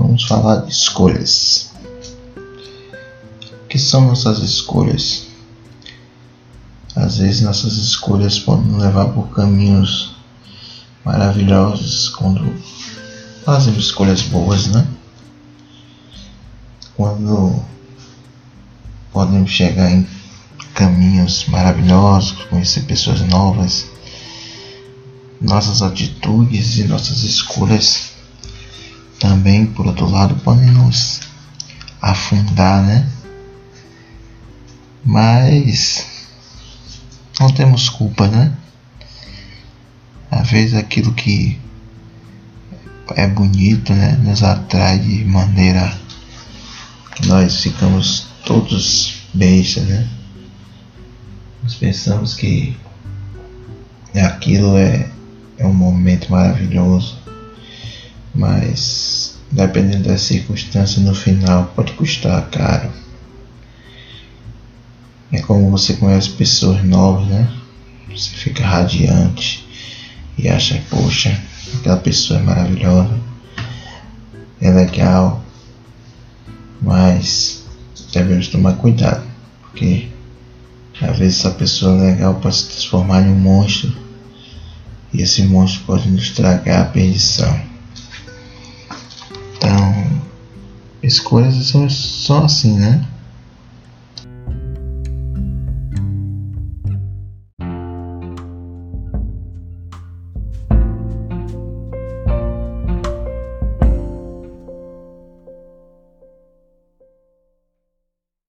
vamos falar de escolhas. O que são nossas escolhas? Às vezes nossas escolhas podem levar por caminhos maravilhosos quando fazemos escolhas boas, né? Quando podemos chegar em caminhos maravilhosos, conhecer pessoas novas, nossas atitudes e nossas escolhas também, por outro lado, podem nos afundar, né? Mas não temos culpa, né? Às vezes aquilo que é bonito, né, nos atrai de maneira que nós ficamos todos bestas, né? Nós pensamos que aquilo é, é um momento maravilhoso, mas dependendo das circunstâncias no final pode custar caro. É como você conhece pessoas novas, né? Você fica radiante e acha, poxa, aquela pessoa é maravilhosa, é legal, mas devemos tomar cuidado, porque às vezes essa pessoa legal pode se transformar em um monstro e esse monstro pode nos estragar a perdição. Então, escolhas são, são assim, né?